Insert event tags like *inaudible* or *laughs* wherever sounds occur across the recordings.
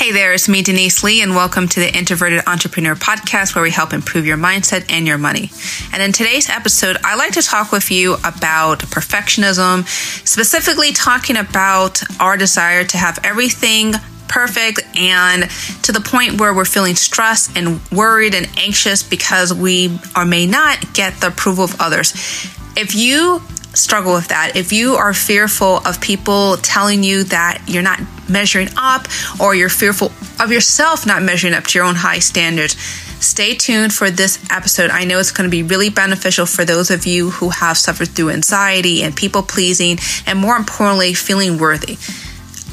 Hey there, it's me, Denise Lee, and welcome to the Introverted Entrepreneur Podcast, where we help improve your mindset and your money. And in today's episode, I like to talk with you about perfectionism, specifically talking about our desire to have everything perfect and to the point where we're feeling stressed and worried and anxious because we or may not get the approval of others. If you struggle with that, if you are fearful of people telling you that you're not measuring up or you're fearful of yourself not measuring up to your own high standards, stay tuned for this episode. I know it's going to be really beneficial for those of you who have suffered through anxiety and people pleasing, and more importantly, feeling worthy.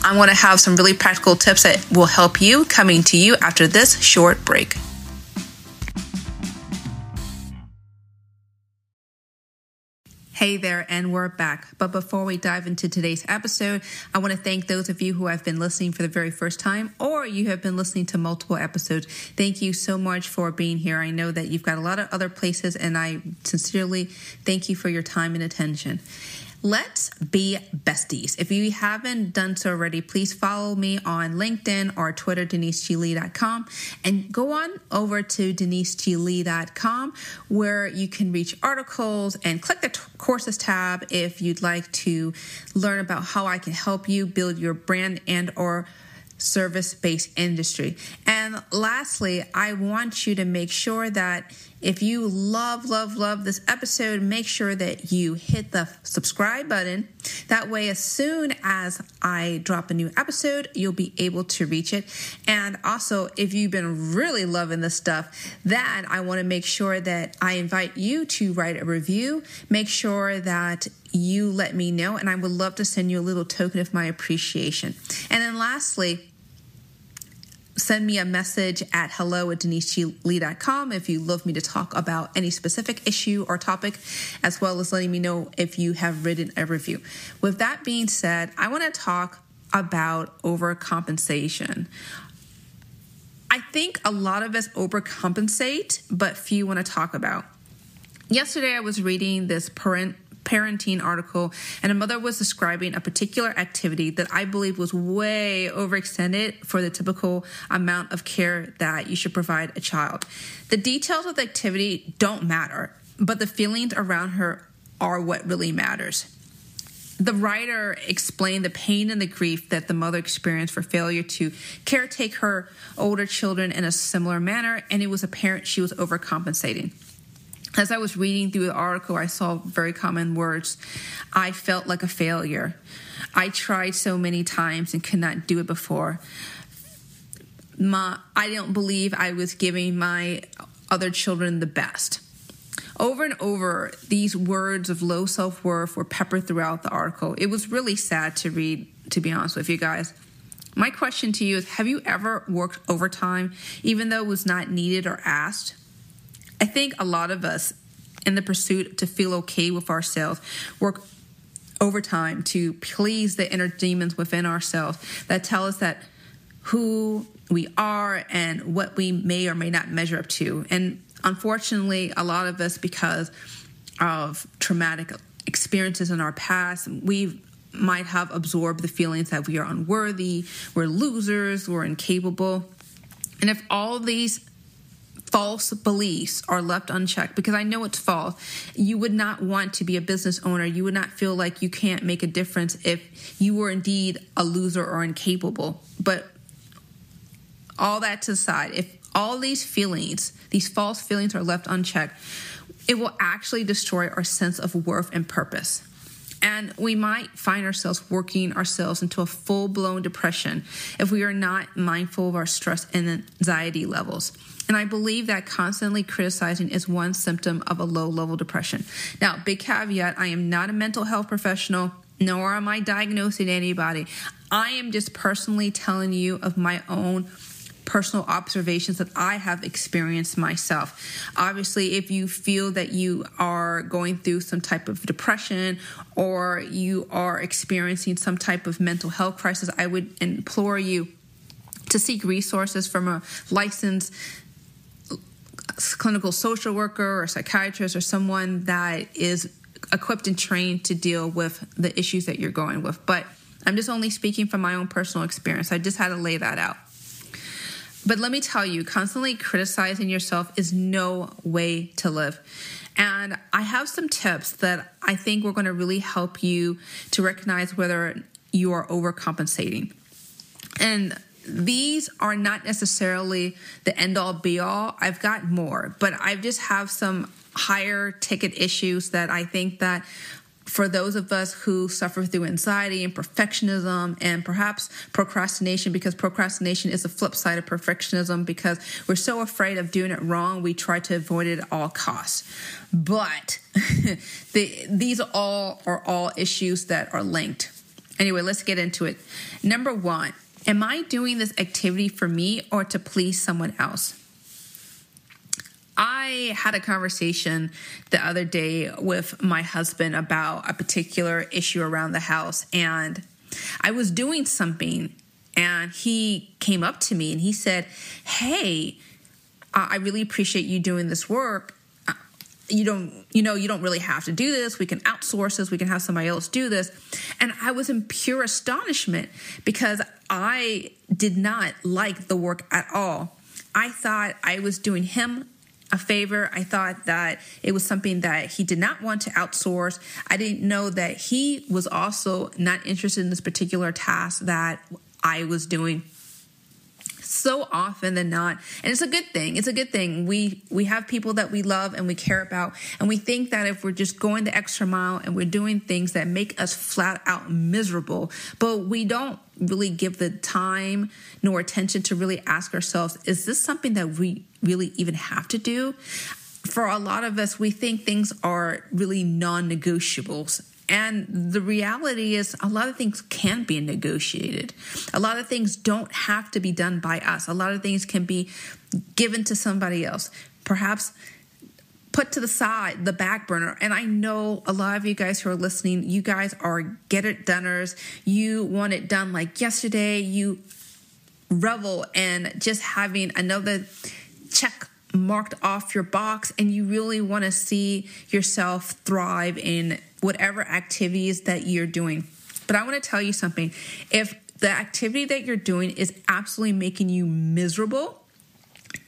I'm going to have some really practical tips that will help you coming to you after this short break. Hey there, and we're back. But before we dive into today's episode, I want to thank those of you who have been listening for the very first time or you have been listening to multiple episodes. Thank you so much for being here. I know that you've got a lot of other places, and I sincerely thank you for your time and attention. Let's be besties. If you haven't done so already, please follow me on LinkedIn or Twitter, deniseglee.com, and go on over to deniseglee.com where you can reach articles and click the t- courses tab if you'd like to learn about how I can help you build your brand and or service based industry. And lastly, I want you to make sure that if you love, love, love this episode, make sure that you hit the subscribe button. That way, as soon as I drop a new episode, you'll be able to reach it. And also, if you've been really loving this stuff, then I want to make sure that I invite you to write a review. Make sure that you let me know, and I would love to send you a little token of my appreciation. And then lastly, send me a message at hello at deniseglee.com if you'd love me to talk about any specific issue or topic, as well as letting me know if you have written a review. With that being said, I want to talk about overcompensation. I think a lot of us overcompensate, but few want to talk about. Yesterday, I was reading this parent parenting article, and a mother was describing a particular activity that I believe was way overextended for the typical amount of care that you should provide a child. The details of the activity don't matter, but the feelings around her are what really matters. The writer explained the pain and the grief that the mother experienced for failure to caretake her older children in a similar manner, and it was apparent she was overcompensating as I was reading through the article, I saw very common words. I felt like a failure. I tried so many times and could not do it before. My, I don't believe I was giving my other children the best. Over and over, these words of low self worth were peppered throughout the article. It was really sad to read, to be honest with you guys. My question to you is Have you ever worked overtime, even though it was not needed or asked? I think a lot of us, in the pursuit to feel okay with ourselves, work overtime to please the inner demons within ourselves that tell us that who we are and what we may or may not measure up to. And unfortunately, a lot of us, because of traumatic experiences in our past, we might have absorbed the feelings that we are unworthy, we're losers, we're incapable. And if all these false beliefs are left unchecked because I know it's false. You would not want to be a business owner. You would not feel like you can't make a difference if you were indeed a loser or incapable. But all that to the side, if all these feelings, these false feelings are left unchecked, it will actually destroy our sense of worth and purpose. And we might find ourselves working ourselves into a full blown depression if we are not mindful of our stress and anxiety levels. And I believe that constantly criticizing is one symptom of a low level depression. Now, big caveat I am not a mental health professional, nor am I diagnosing anybody. I am just personally telling you of my own personal observations that I have experienced myself. Obviously, if you feel that you are going through some type of depression or you are experiencing some type of mental health crisis, I would implore you to seek resources from a licensed clinical social worker or psychiatrist or someone that is equipped and trained to deal with the issues that you're going with. But I'm just only speaking from my own personal experience. I just had to lay that out. But let me tell you, constantly criticizing yourself is no way to live. And I have some tips that I think we're going to really help you to recognize whether you are overcompensating. And these are not necessarily the end all be all. I've got more, but I just have some higher ticket issues that I think that for those of us who suffer through anxiety and perfectionism and perhaps procrastination because procrastination is the flip side of perfectionism because we're so afraid of doing it wrong we try to avoid it at all costs. But *laughs* the, these all are all issues that are linked. Anyway let's get into it. Number one am i doing this activity for me or to please someone else I had a conversation the other day with my husband about a particular issue around the house, and I was doing something, and he came up to me and he said, Hey, I really appreciate you doing this work. Uh, you don't, you know, you don't really have to do this. We can outsource this. We can have somebody else do this. And I was in pure astonishment because I did not like the work at all. I thought I was doing him a favor. I thought that it was something that he did not want to outsource. I didn't know that he was also not interested in this particular task that I was doing so often than not and it's a good thing it's a good thing we we have people that we love and we care about and we think that if we're just going the extra mile and we're doing things that make us flat out miserable but we don't really give the time nor attention to really ask ourselves is this something that we really even have to do for a lot of us we think things are really non-negotiables and the reality is, a lot of things can be negotiated. A lot of things don't have to be done by us. A lot of things can be given to somebody else. Perhaps put to the side, the back burner. And I know a lot of you guys who are listening, you guys are get it doneers. You want it done like yesterday. You revel in just having another check marked off your box and you really want to see yourself thrive in whatever activities that you're doing. But I want to tell you something. If the activity that you're doing is absolutely making you miserable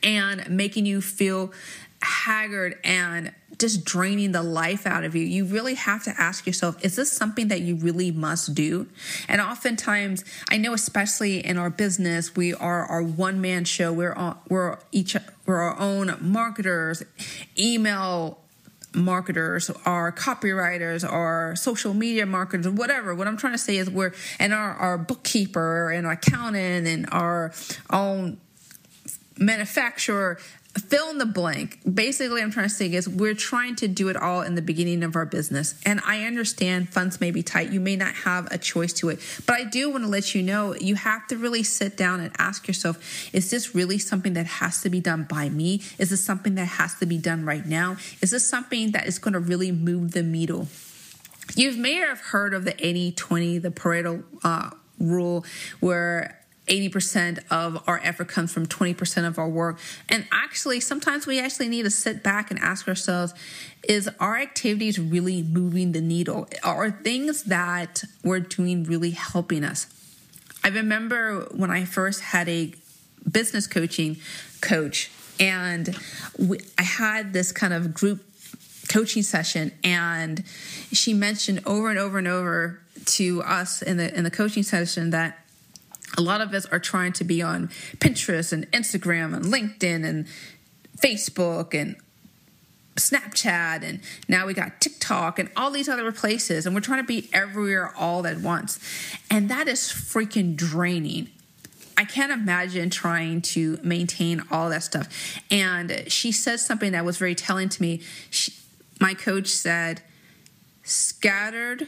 and making you feel haggard and just draining the life out of you, you really have to ask yourself, is this something that you really must do? And oftentimes, I know especially in our business, we are our one man show. We're all, we're each we're our own marketers, email marketers our copywriters our social media marketers whatever what i'm trying to say is we're and our, our bookkeeper and our accountant and our own manufacturer fill in the blank. Basically, I'm trying to say is we're trying to do it all in the beginning of our business. And I understand funds may be tight. You may not have a choice to it. But I do want to let you know you have to really sit down and ask yourself is this really something that has to be done by me? Is this something that has to be done right now? Is this something that is going to really move the needle? You may have heard of the 80 20, the Pareto uh, rule, where 80% of our effort comes from 20% of our work. And actually, sometimes we actually need to sit back and ask ourselves is our activities really moving the needle? Are things that we're doing really helping us? I remember when I first had a business coaching coach, and we, I had this kind of group coaching session, and she mentioned over and over and over to us in the in the coaching session that a lot of us are trying to be on Pinterest and Instagram and LinkedIn and Facebook and Snapchat and now we got TikTok and all these other places and we're trying to be everywhere all at once. And that is freaking draining. I can't imagine trying to maintain all that stuff. And she said something that was very telling to me. She, my coach said, scattered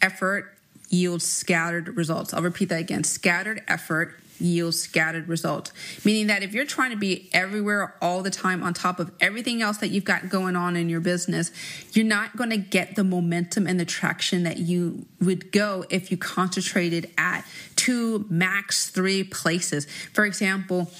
effort yields scattered results. I'll repeat that again scattered effort yields scattered results. Meaning that if you're trying to be everywhere all the time on top of everything else that you've got going on in your business, you're not going to get the momentum and the traction that you would go if you concentrated at two, max three places. For example,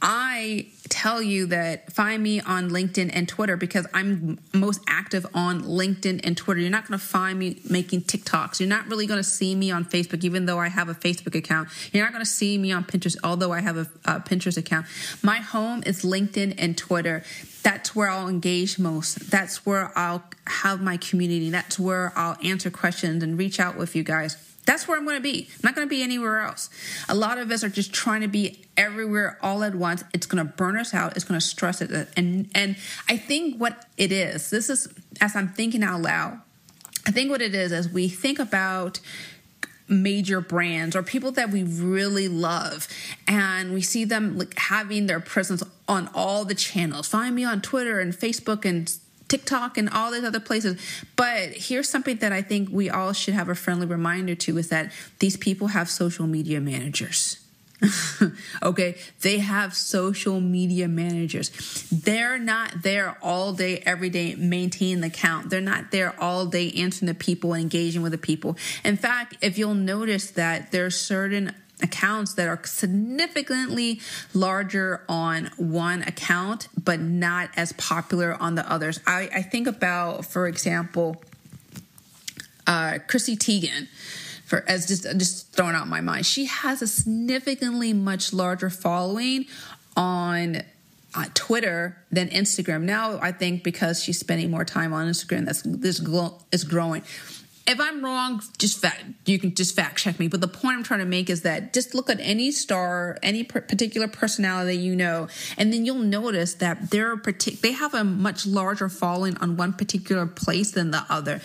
I tell you that find me on LinkedIn and Twitter because I'm most active on LinkedIn and Twitter. You're not going to find me making TikToks. You're not really going to see me on Facebook, even though I have a Facebook account. You're not going to see me on Pinterest, although I have a, a Pinterest account. My home is LinkedIn and Twitter. That's where I'll engage most. That's where I'll have my community. That's where I'll answer questions and reach out with you guys. That's where I'm going to be. I'm not going to be anywhere else. A lot of us are just trying to be everywhere all at once. It's going to burn us out. It's going to stress it. And and I think what it is, this is as I'm thinking out loud. I think what it is is we think about major brands or people that we really love and we see them like having their presence on all the channels find me on twitter and facebook and TikTok and all these other places. But here's something that I think we all should have a friendly reminder to is that these people have social media managers. *laughs* okay, they have social media managers. They're not there all day, every day, maintaining the account. They're not there all day answering the people, engaging with the people. In fact, if you'll notice that there are certain accounts that are significantly larger on one account, but not as popular on the others. I, I think about, for example, uh, Chrissy Teigen. For, as just just throwing out my mind, she has a significantly much larger following on uh, Twitter than Instagram. Now I think because she's spending more time on Instagram, that's this is growing if I'm wrong, just fact, you can just fact check me. But the point I'm trying to make is that just look at any star, any particular personality you know, and then you'll notice that they're partic- they have a much larger following on one particular place than the other.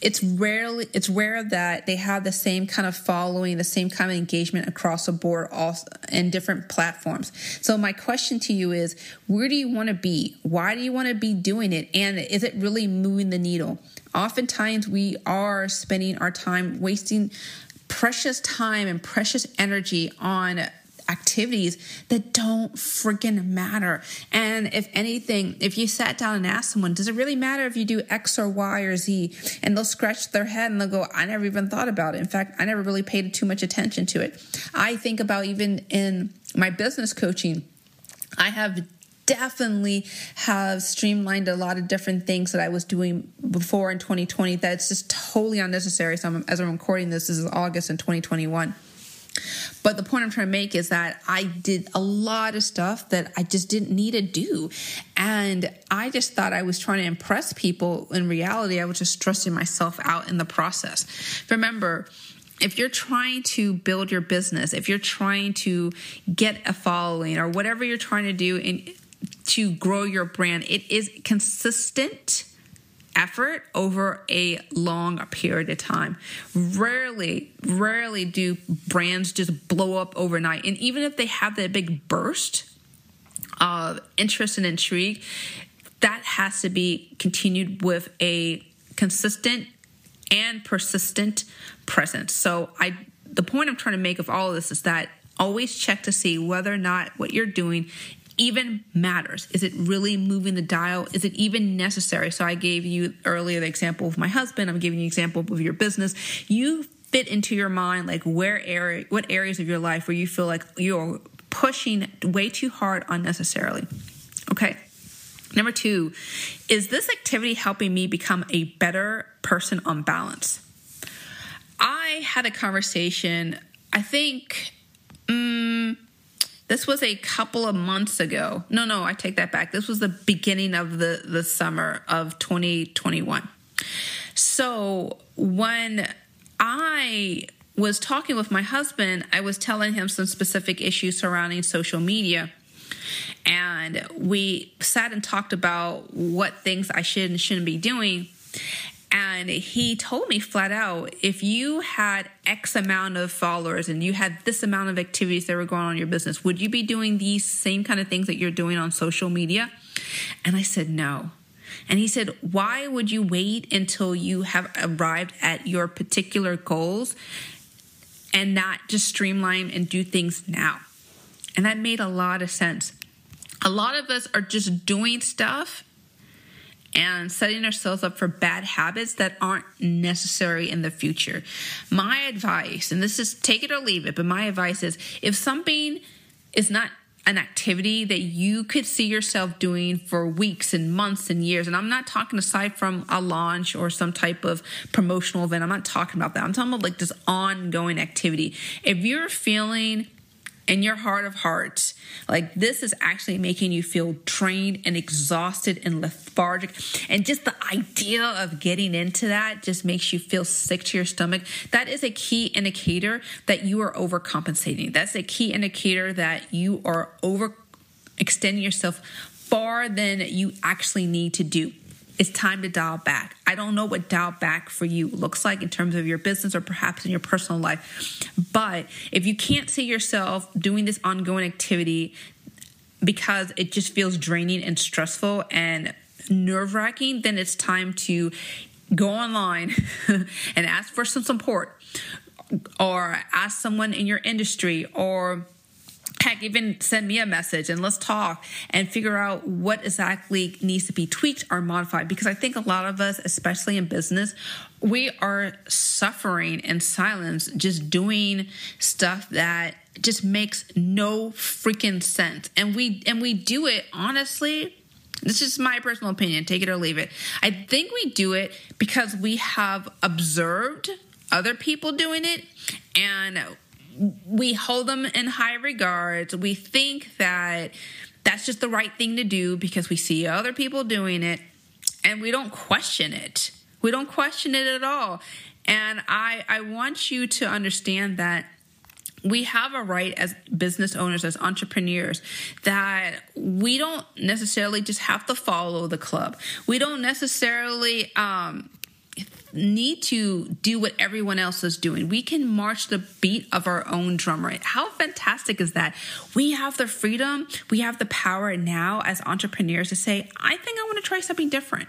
It's rarely it's rare that they have the same kind of following, the same kind of engagement across the board, all in different platforms. So my question to you is, where do you want to be? Why do you want to be doing it? And is it really moving the needle? Oftentimes we are spending our time wasting precious time and precious energy on activities that don't freaking matter. And if anything, if you sat down and asked someone, does it really matter if you do X or Y or Z? And they'll scratch their head and they'll go, I never even thought about it. In fact, I never really paid too much attention to it. I think about even in my business coaching, I have definitely have streamlined a lot of different things that I was doing before in 2020 that's just totally unnecessary. So I'm, as I'm recording this, this is August in 2021. But the point I'm trying to make is that I did a lot of stuff that I just didn't need to do. And I just thought I was trying to impress people. In reality, I was just stressing myself out in the process. Remember, if you're trying to build your business, if you're trying to get a following or whatever you're trying to do in to grow your brand. It is consistent effort over a long period of time. Rarely, rarely do brands just blow up overnight. And even if they have that big burst of interest and intrigue, that has to be continued with a consistent and persistent presence. So I the point I'm trying to make of all of this is that always check to see whether or not what you're doing even matters? Is it really moving the dial? Is it even necessary? So I gave you earlier the example of my husband. I'm giving you an example of your business. You fit into your mind like where area, what areas of your life where you feel like you're pushing way too hard unnecessarily. Okay. Number two, is this activity helping me become a better person on balance? I had a conversation, I think, um, this was a couple of months ago. No, no, I take that back. This was the beginning of the, the summer of 2021. So when I was talking with my husband, I was telling him some specific issues surrounding social media. And we sat and talked about what things I should and shouldn't be doing. And he told me flat out if you had X amount of followers and you had this amount of activities that were going on in your business, would you be doing these same kind of things that you're doing on social media? And I said, no. And he said, why would you wait until you have arrived at your particular goals and not just streamline and do things now? And that made a lot of sense. A lot of us are just doing stuff and setting ourselves up for bad habits that aren't necessary in the future. My advice, and this is take it or leave it, but my advice is if something is not an activity that you could see yourself doing for weeks and months and years. And I'm not talking aside from a launch or some type of promotional event. I'm not talking about that. I'm talking about like this ongoing activity. If you're feeling in your heart of hearts, like this is actually making you feel drained and exhausted and lethargic. And just the idea of getting into that just makes you feel sick to your stomach. That is a key indicator that you are overcompensating. That's a key indicator that you are over extending yourself far than you actually need to do it's time to dial back. I don't know what dial back for you looks like in terms of your business or perhaps in your personal life. But if you can't see yourself doing this ongoing activity because it just feels draining and stressful and nerve wracking, then it's time to go online *laughs* and ask for some support or ask someone in your industry or heck, even send me a message and let's talk and figure out what exactly needs to be tweaked or modified. Because I think a lot of us, especially in business, we are suffering in silence, just doing stuff that just makes no freaking sense. And we and we do it honestly. This is my personal opinion. Take it or leave it. I think we do it because we have observed other people doing it and we hold them in high regards. We think that that's just the right thing to do because we see other people doing it and we don't question it. We don't question it at all. And I I want you to understand that we have a right as business owners, as entrepreneurs, that we don't necessarily just have to follow the club. We don't necessarily um, need to do what everyone else is doing. We can march the beat of our own drum right. How fantastic is that? We have the freedom, we have the power now as entrepreneurs to say, I think I want to try something different.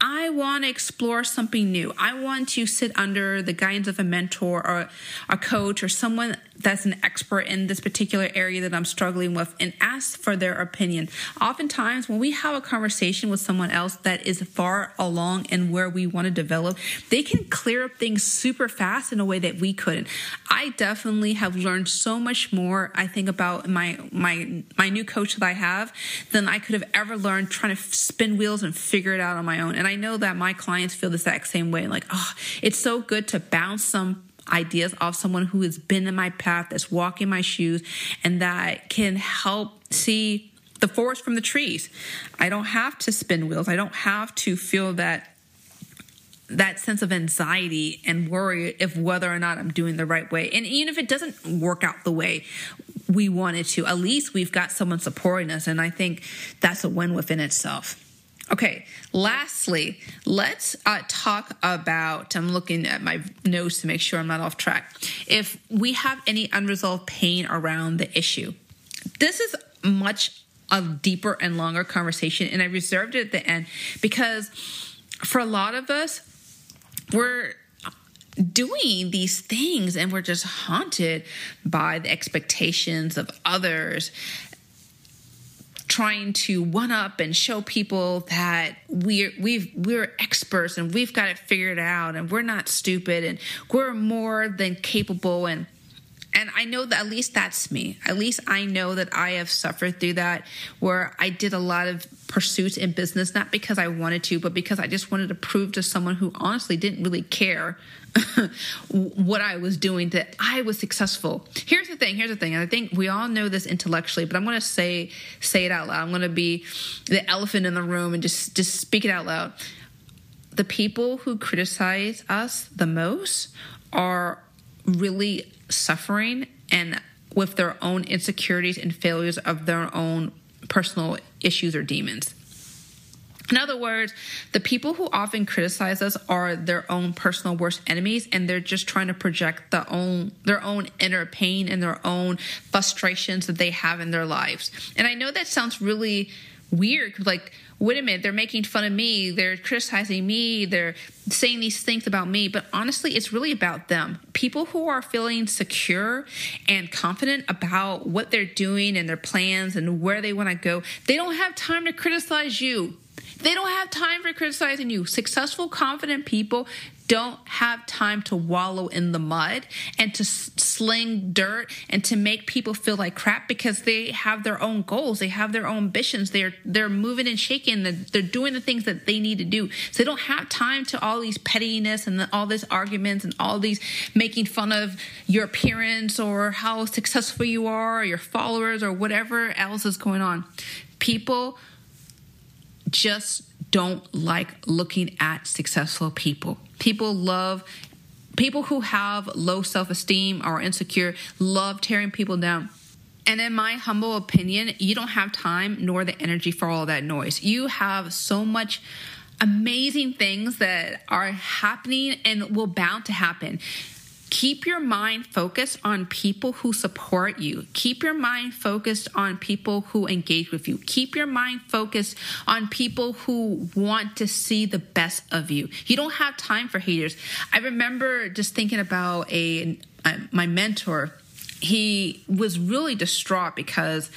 I want to explore something new. I want to sit under the guidance of a mentor or a coach or someone that's an expert in this particular area that I'm struggling with and ask for their opinion. Oftentimes, when we have a conversation with someone else that is far along in where we want to develop, they can clear up things super fast in a way that we couldn't. I definitely have learned so much more, I think, about my my my new coach that I have than I could have ever learned trying to spin wheels and figure it out on my own. And I know that my clients feel the exact same way. Like, oh, it's so good to bounce some ideas off someone who has been in my path, that's walking my shoes, and that can help see the forest from the trees. I don't have to spin wheels. I don't have to feel that that sense of anxiety and worry if whether or not I'm doing the right way. And even if it doesn't work out the way we wanted to, at least we've got someone supporting us. And I think that's a win within itself. Okay, lastly, let's uh, talk about. I'm looking at my notes to make sure I'm not off track. If we have any unresolved pain around the issue, this is much a deeper and longer conversation, and I reserved it at the end because for a lot of us, we're doing these things and we're just haunted by the expectations of others trying to one up and show people that we're we've we're experts and we've got it figured out and we're not stupid and we're more than capable and and I know that at least that's me. At least I know that I have suffered through that where I did a lot of pursuits in business, not because I wanted to, but because I just wanted to prove to someone who honestly didn't really care *laughs* what I was doing that I was successful. Here's the thing. Here's the thing. And I think we all know this intellectually, but I'm to say say it out loud. I'm to be the elephant in the room and just just speak it out loud. The people who criticize us the most are really suffering and with their own insecurities and failures of their own personal issues or demons. In other words, the people who often criticize us are their own personal worst enemies and they're just trying to project the own their own inner pain and their own frustrations that they have in their lives. And I know that sounds really weird. Like wait a minute they're making fun of me they're criticizing me they're saying these things about me. But honestly it's really about them. People who are feeling secure and confident about what they're doing and their plans and where they want to go they don't have time to criticize you. They don't have time for criticizing you. Successful, confident people don't have time to wallow in the mud and to sling dirt and to make people feel like crap because they have their own goals, they have their own ambitions, they're they're moving and shaking, they're doing the things that they need to do. So they don't have time to all these pettiness and all these arguments and all these making fun of your appearance or how successful you are or your followers or whatever else is going on. People just don't like looking at successful people. People love people who have low self-esteem or insecure love tearing people down. And in my humble opinion, you don't have time nor the energy for all that noise. You have so much amazing things that are happening and will bound to happen. Keep your mind focused on people who support you. Keep your mind focused on people who engage with you. Keep your mind focused on people who want to see the best of you. You don't have time for haters. I remember just thinking about a, my mentor. He was really distraught because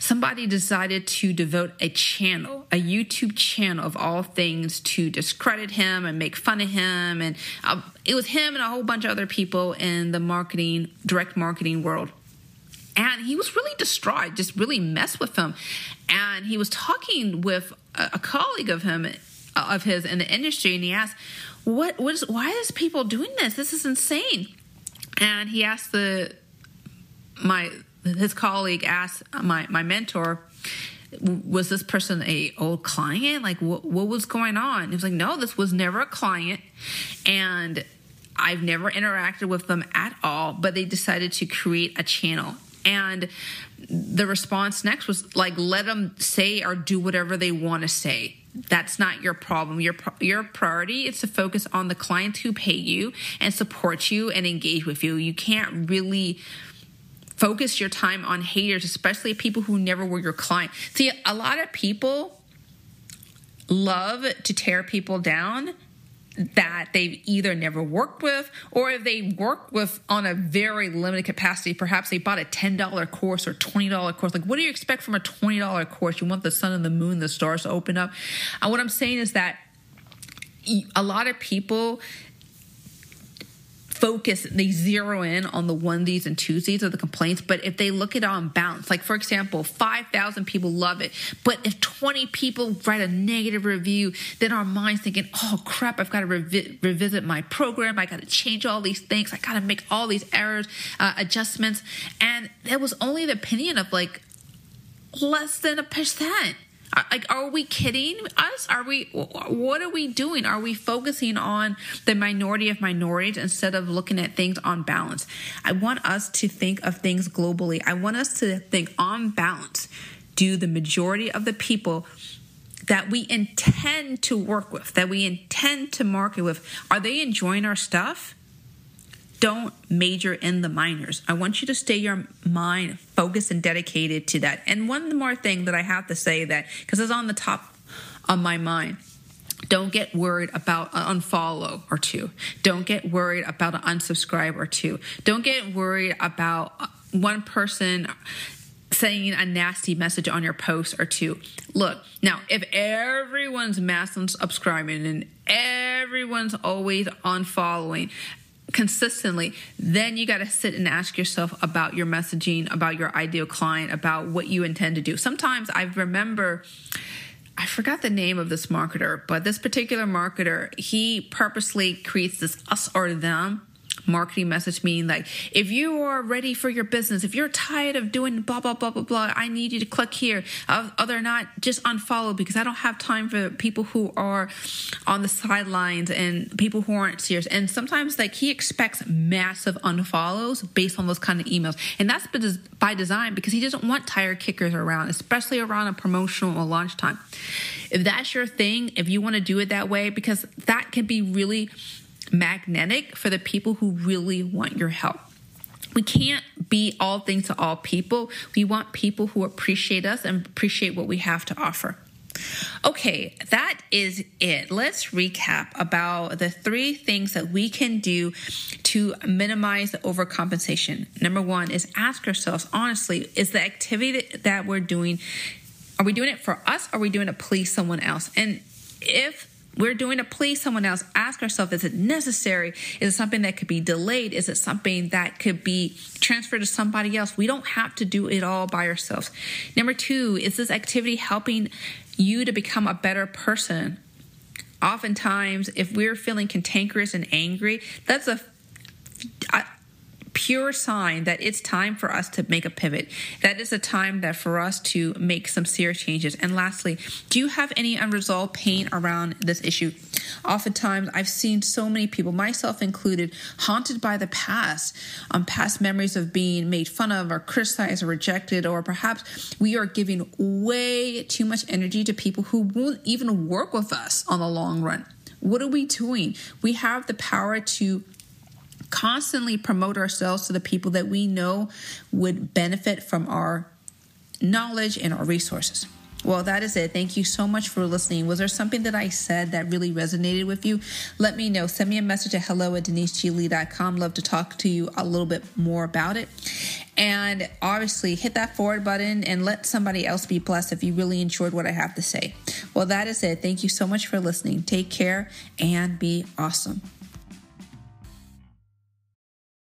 somebody decided to devote a channel, a YouTube channel of all things to discredit him and make fun of him. And uh, it was him and a whole bunch of other people in the marketing, direct marketing world. And he was really distraught, just really messed with him. And he was talking with a, a colleague of him, uh, of his in the industry, and he asked, "What? What is? Why is people doing this? This is insane." And he asked the my his colleague asked my my mentor was this person a old client? Like what, what was going on? He was like no this was never a client and i've never interacted with them at all but they decided to create a channel. And the response next was like let them say or do whatever they want to say. That's not your problem. Your your priority is to focus on the clients who pay you and support you and engage with you. You can't really focus your time on haters, especially people who never were your client. See, a lot of people love to tear people down that they've either never worked with or if they work with on a very limited capacity perhaps they bought a $10 course or $20 course. Like what do you expect from a $20 course? You want the sun and the moon the stars to open up. And what i'm saying is that a lot of people focus, they zero in on the onesies and twosies of the complaints. But if they look at it on balance, like for example, 5,000 people love it, but if 20 people write a negative review, then our mind's thinking, oh crap, I've got to revi- revisit my program. I got to change all these things. I got to make all these errors, uh, adjustments. And that was only the opinion of like less than a percent. Like, are we kidding us? Are we, what are we doing? Are we focusing on the minority of minorities instead of looking at things on balance? I want us to think of things globally. I want us to think on balance. Do the majority of the people that we intend to work with, that we intend to market with, are they enjoying our stuff? Don't major in the minors. I want you to stay your mind focused and dedicated to that. And one more thing that I have to say that because it's on the top of my mind. Don't get worried about an unfollow or two. Don't get worried about an unsubscribe or two. Don't get worried about uh, one person saying a nasty message on your post or two. Look, now if everyone's mass unsubscribing and everyone's always unfollowing, consistently, then you got to sit and ask yourself about your messaging, about your ideal client, about what you intend to do. Sometimes I remember. I forgot the name of this marketer, but this particular marketer, he purposely creates this us or them marketing message meaning like if you are ready for your business if you're tired of doing blah blah blah blah blah i need you to click here. Uh, other not just unfollow because i don't have time for people who are on the sidelines and people who aren't serious. And sometimes like he expects massive unfollows based on those kind of emails. And that's by design because he doesn't want tire kickers around especially around a promotional or launch time. If that's your thing if you want to do it that way because that can be really magnetic for the people who really want your help. We can't be all things to all people. We want people who appreciate us and appreciate what we have to offer. Okay, that is it. Let's recap about the three things that we can do to minimize the overcompensation. Number one is ask ourselves honestly, is the activity that we're doing, are we doing it for us or are we doing it to please someone else? And if we're doing to please someone else, ask ourselves is it necessary? Is it something that could be delayed? Is it something that could be transferred to somebody else? We don't have to do it all by ourselves. Number two, is this activity helping you to become a better person? Oftentimes, if we're feeling cantankerous and angry, that's a pure sign that it's time for us to make a pivot. That is a time that for us to make some serious changes. And lastly, do you have any unresolved pain around this issue? Oftentimes, I've seen so many people, myself included, haunted by the past, um, past memories of being made fun of or criticized or rejected, or perhaps we are giving way too much energy to people who won't even work with us on the long run. What are we doing? We have the power to constantly promote ourselves to the people that we know would benefit from our knowledge and our resources. Well, that is it. Thank you so much for listening. Was there something that I said that really resonated with you? Let me know. Send me a message at hello at deniseglee.com. Love to talk to you a little bit more about it. And obviously, hit that forward button and let somebody else be blessed if you really enjoyed what I have to say. Well, that is it. Thank you so much for listening. Take care and be awesome.